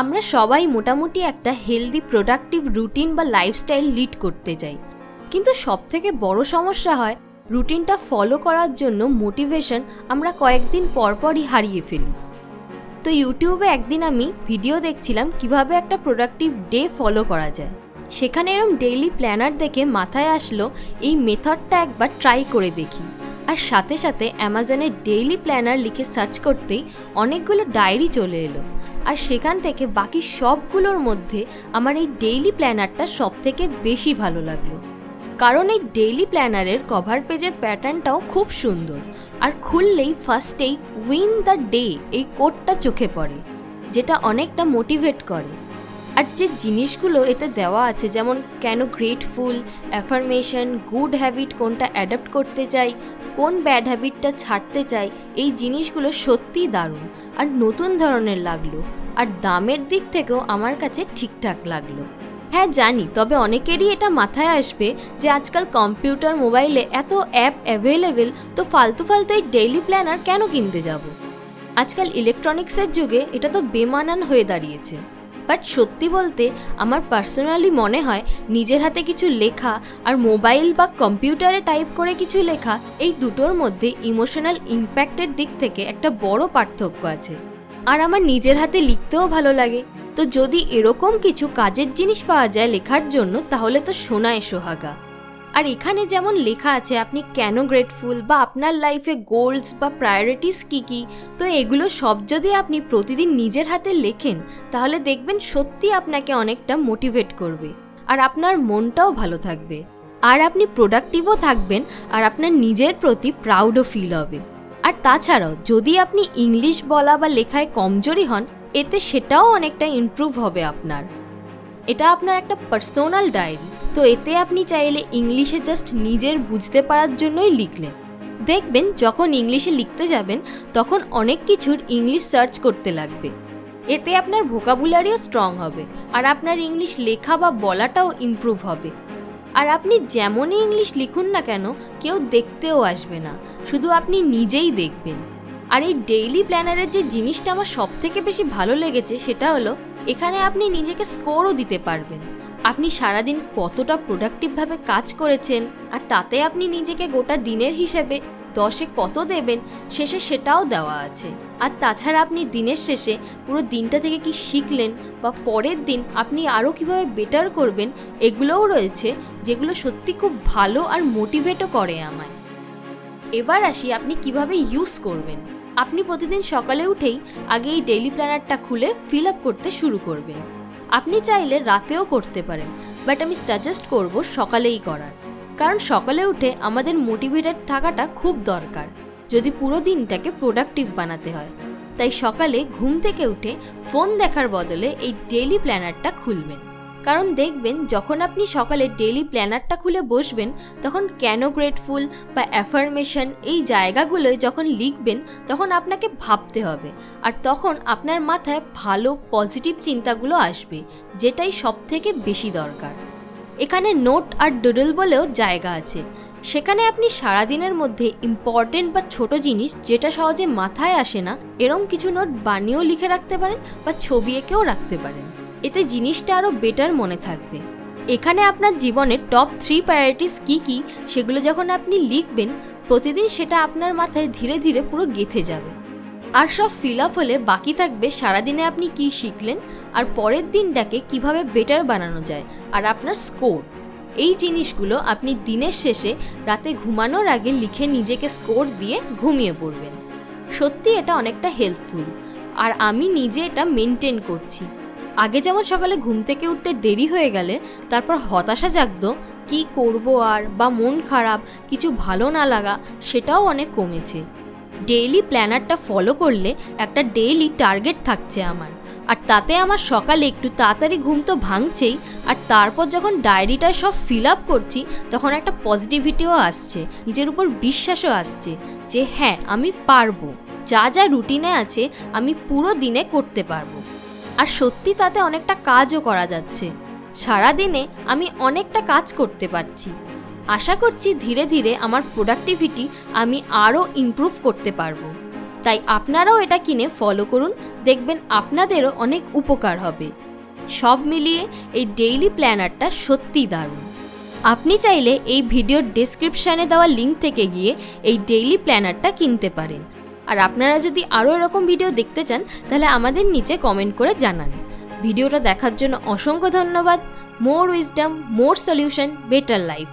আমরা সবাই মোটামুটি একটা হেলদি প্রোডাক্টিভ রুটিন বা লাইফস্টাইল লিড করতে চাই। কিন্তু সবথেকে বড় সমস্যা হয় রুটিনটা ফলো করার জন্য মোটিভেশন আমরা কয়েকদিন পরপরই হারিয়ে ফেলি। তো ইউটিউবে একদিন আমি ভিডিও দেখছিলাম কীভাবে একটা প্রোডাক্টিভ ডে ফলো করা যায়। সেখানে এরম ডেইলি প্ল্যানার দেখে মাথায় আসলো, এই মেথডটা একবার ট্রাই করে দেখি। আর সাথে সাথে অ্যামাজনে ডেইলি প্ল্যানার লিখে সার্চ করতেই অনেকগুলো ডায়েরি চলে এলো। আর সেখান থেকে বাকি সবগুলোর মধ্যে আমার এই ডেইলি প্ল্যানারটা সব থেকে বেশি ভালো লাগল। কারণ এই ডেইলি প্ল্যানারের কভার পেজের প্যাটার্নটাও খুব সুন্দর। আর খুললেই ফার্স্টেই উইন দ্য ডে এই কোডটা চোখে পড়ে, যেটা অনেকটা মোটিভেট করে। আর যে জিনিসগুলো এতে দেওয়া আছে, যেমন কেন গ্রেটফুল অ্যাফার্মেশন গুড হ্যাবিট কোনটা অ্যাডাপ্ট করতে চাই, কোন ব্যাড হ্যাবিটটা ছাড়তে চাই, এই জিনিসগুলো সত্যিই দারুণ আর নতুন ধরনের লাগল আর দামের দিক থেকেও আমার কাছে ঠিকঠাক লাগল। হ্যাঁ জানি, তবে অনেকেরই এটা মাথায় আসবে যে আজকাল কম্পিউটার, মোবাইলে এত অ্যাপ অ্যাভেলেবেল তো ফালতু ফালতু এই ডেইলি প্ল্যানার কেন কিনতে যাব? আজকাল ইলেকট্রনিক্সের যুগে এটা তো বেমানান হয়ে দাঁড়িয়েছে। বাট সত্যি বলতে আমার পার্সোনালি মনে হয় নিজের হাতে কিছু লেখা আর মোবাইল বা কম্পিউটারে টাইপ করে কিছু লেখা, এই দুটোর মধ্যে ইমোশনাল ইম্প্যাক্টের দিক থেকে একটা বড় পার্থক্য আছে। আর আমার নিজের হাতে লিখতেও ভালো লাগে। তো যদি এরকম কিছু কাজের জিনিস পাওয়া যায় লেখার জন্য, তাহলে তো শোনায় সোহাগা। আর এখানে যেমন লেখা আছে, আপনি কেন গ্রেটফুল বা আপনার লাইফে গোলস বা প্রায়োরিটিস কী কী, তো এগুলো সব যদি আপনি প্রতিদিন নিজের হাতে লেখেন, তাহলে দেখবেন সত্যি আপনাকে অনেকটা মোটিভেট করবে আর আপনার মনটাও ভালো থাকবে। আর আপনি প্রোডাক্টিভও থাকবেন আর আপনার নিজের প্রতি প্রাউডও ফিল হবে। আর তাছাড়াও, যদি আপনি ইংলিশ বলা বা লেখায় কমজোরি হন, এতে সেটাও অনেকটা ইমপ্রুভ হবে আপনার। এটা আপনার একটা পার্সোনাল ডায়েরি তো এতে আপনি চাইলে ইংলিশে জাস্ট নিজের বুঝতে পারার জন্যই লিখলেন। দেখবেন যখন ইংলিশে লিখতে যাবেন, তখন অনেক কিছুর ইংলিশ সার্চ করতে লাগবে। এতে আপনার ভোকাবুলারিও স্ট্রং হবে আর আপনার ইংলিশ লেখা বা বলাটাও ইমপ্রুভ হবে। আর আপনি যেমনই ইংলিশ লিখুন না কেন, কেউ দেখতেও আসবে না, শুধু আপনি নিজেই দেখবেন। আর এই ডেইলি প্ল্যানারের যে জিনিসটা আমার সব থেকে বেশি ভালো লেগেছে, সেটা হলো এখানে আপনি নিজেকে স্কোরও দিতে পারবেন। আপনি সারাদিন কতটা প্রোডাক্টিভভাবে কাজ করেছেন আর তাতে আপনি নিজেকে গোটা দিনের হিসেবে দশে কত দেবেন, শেষে সেটাও দেওয়া আছে। আর তাছাড়া আপনি দিনের শেষে পুরো দিনটা থেকে কি শিখলেন বা পরের দিন আপনি আরও কীভাবে বেটার করবেন, এগুলোও রয়েছে যেগুলো সত্যি খুব ভালো আর মোটিভেটও করে আমায়। এবার আসি আপনি কীভাবে ইউজ করবেন। আপনি প্রতিদিন সকালে উঠেই আগে এই ডেইলি প্ল্যানারটা খুলে ফিল আপ করতে শুরু করবেন। আপনি চাইলে রাতেও করতে পারেন বাট আমি সাজেস্ট করব সকালেই করার। কারণ সকালে উঠে আমাদের মোটিভেটেড থাকাটা খুব দরকার, যদি পুরো দিনটাকে প্রোডাক্টিভ বানাতে হয়। তাই সকালে ঘুম থেকে উঠে ফোন দেখার বদলে এই ডেইলি প্ল্যানারটা খুলবেন। কারণ দেখবেন, যখন আপনি সকালে ডেলি প্ল্যানারটা খুলে বসবেন, তখন কেন গ্রেটফুল বা অ্যাফার্মেশন এই জায়গাগুলোয় যখন লিখবেন, তখন আপনাকে ভাবতে হবে। আর তখন আপনার মাথায় ভালো পজিটিভ চিন্তাগুলো আসবে, যেটাই সব থেকে বেশি দরকার। এখানে নোট আর ডুডল বলেও জায়গা আছে। সেখানে আপনি সারাদিনের মধ্যে ইম্পর্টেন্ট বা ছোট জিনিস যেটা সহজে মাথায় আসে না, এরম কিছু নোট বানিয়েও লিখে রাখতে পারেন বা ছবি এঁকেও রাখতে পারেন। এতে জিনিসটা আরও বেটার মনে থাকবে। এখানে আপনার জীবনের টপ থ্রি প্রায়োরিটিস কী কী, সেগুলো যখন আপনি লিখবেন, প্রতিদিন সেটা আপনার মাথায় ধীরে ধীরে পুরো গেঁথে যাবে। আর সব ফিল আপ হলে বাকি থাকবে সারাদিনে আপনি কি শিখলেন, আর পরের দিনটাকে কীভাবে বেটার বানানো যায়, আর আপনার স্কোর এই জিনিসগুলো আপনি দিনের শেষে রাতে ঘুমানোর আগে লিখে নিজেকে স্কোর দিয়ে ঘুমিয়ে পড়বেন। সত্যি এটা অনেকটা হেল্পফুল আর আমি নিজে এটা মেনটেন করছি। আগে যেমন সকালে ঘুম থেকে উঠতে দেরি হয়ে গেলে, তারপর হতাশা জাগতো, কি করব আর বা মন খারাপ, কিছু ভালো না লাগা, সেটাও অনেক কমেছে। ডেইলি প্ল্যানারটা ফলো করলে একটা ডেইলি টার্গেট থাকছে আমার। আর তাতে আমার সকালে একটু তাড়াতাড়ি ঘুম তো ভাঙছেই, আর তারপর যখন ডায়েরিটায় সব ফিল আপ করছি, তখন একটা পজিটিভিটিও আসছে, নিজের উপর বিশ্বাসও আসছে যে হ্যাঁ আমি পারব। যা যা রুটিনে আছে, আমি পুরো দিনে করতে পারব। আর সত্যি তাতে অনেকটা কাজও করা যাচ্ছে। সারাদিনে আমি অনেকটা কাজ করতে পারছি। আশা করছি ধীরে ধীরে আমার প্রোডাক্টিভিটি আমি আরও ইমপ্রুভ করতে পারব। তাই আপনারাও এটা কিনে ফলো করুন, দেখবেন আপনাদেরও অনেক উপকার হবে। সব মিলিয়ে এই ডেইলি প্ল্যানারটা সত্যিই দারুণ। আপনি চাইলে এই ভিডিওর ডেসক্রিপশানে দেওয়া লিঙ্ক থেকে গিয়ে এই ডেইলি প্ল্যানারটা কিনতে পারেন। আর আপনারা যদি আরও এরকম ভিডিও দেখতে চান, তাহলে আমাদের নিচে কমেন্ট করে জানান। ভিডিওটা দেখার জন্য অসংখ্য ধন্যবাদ। More wisdom more solution better life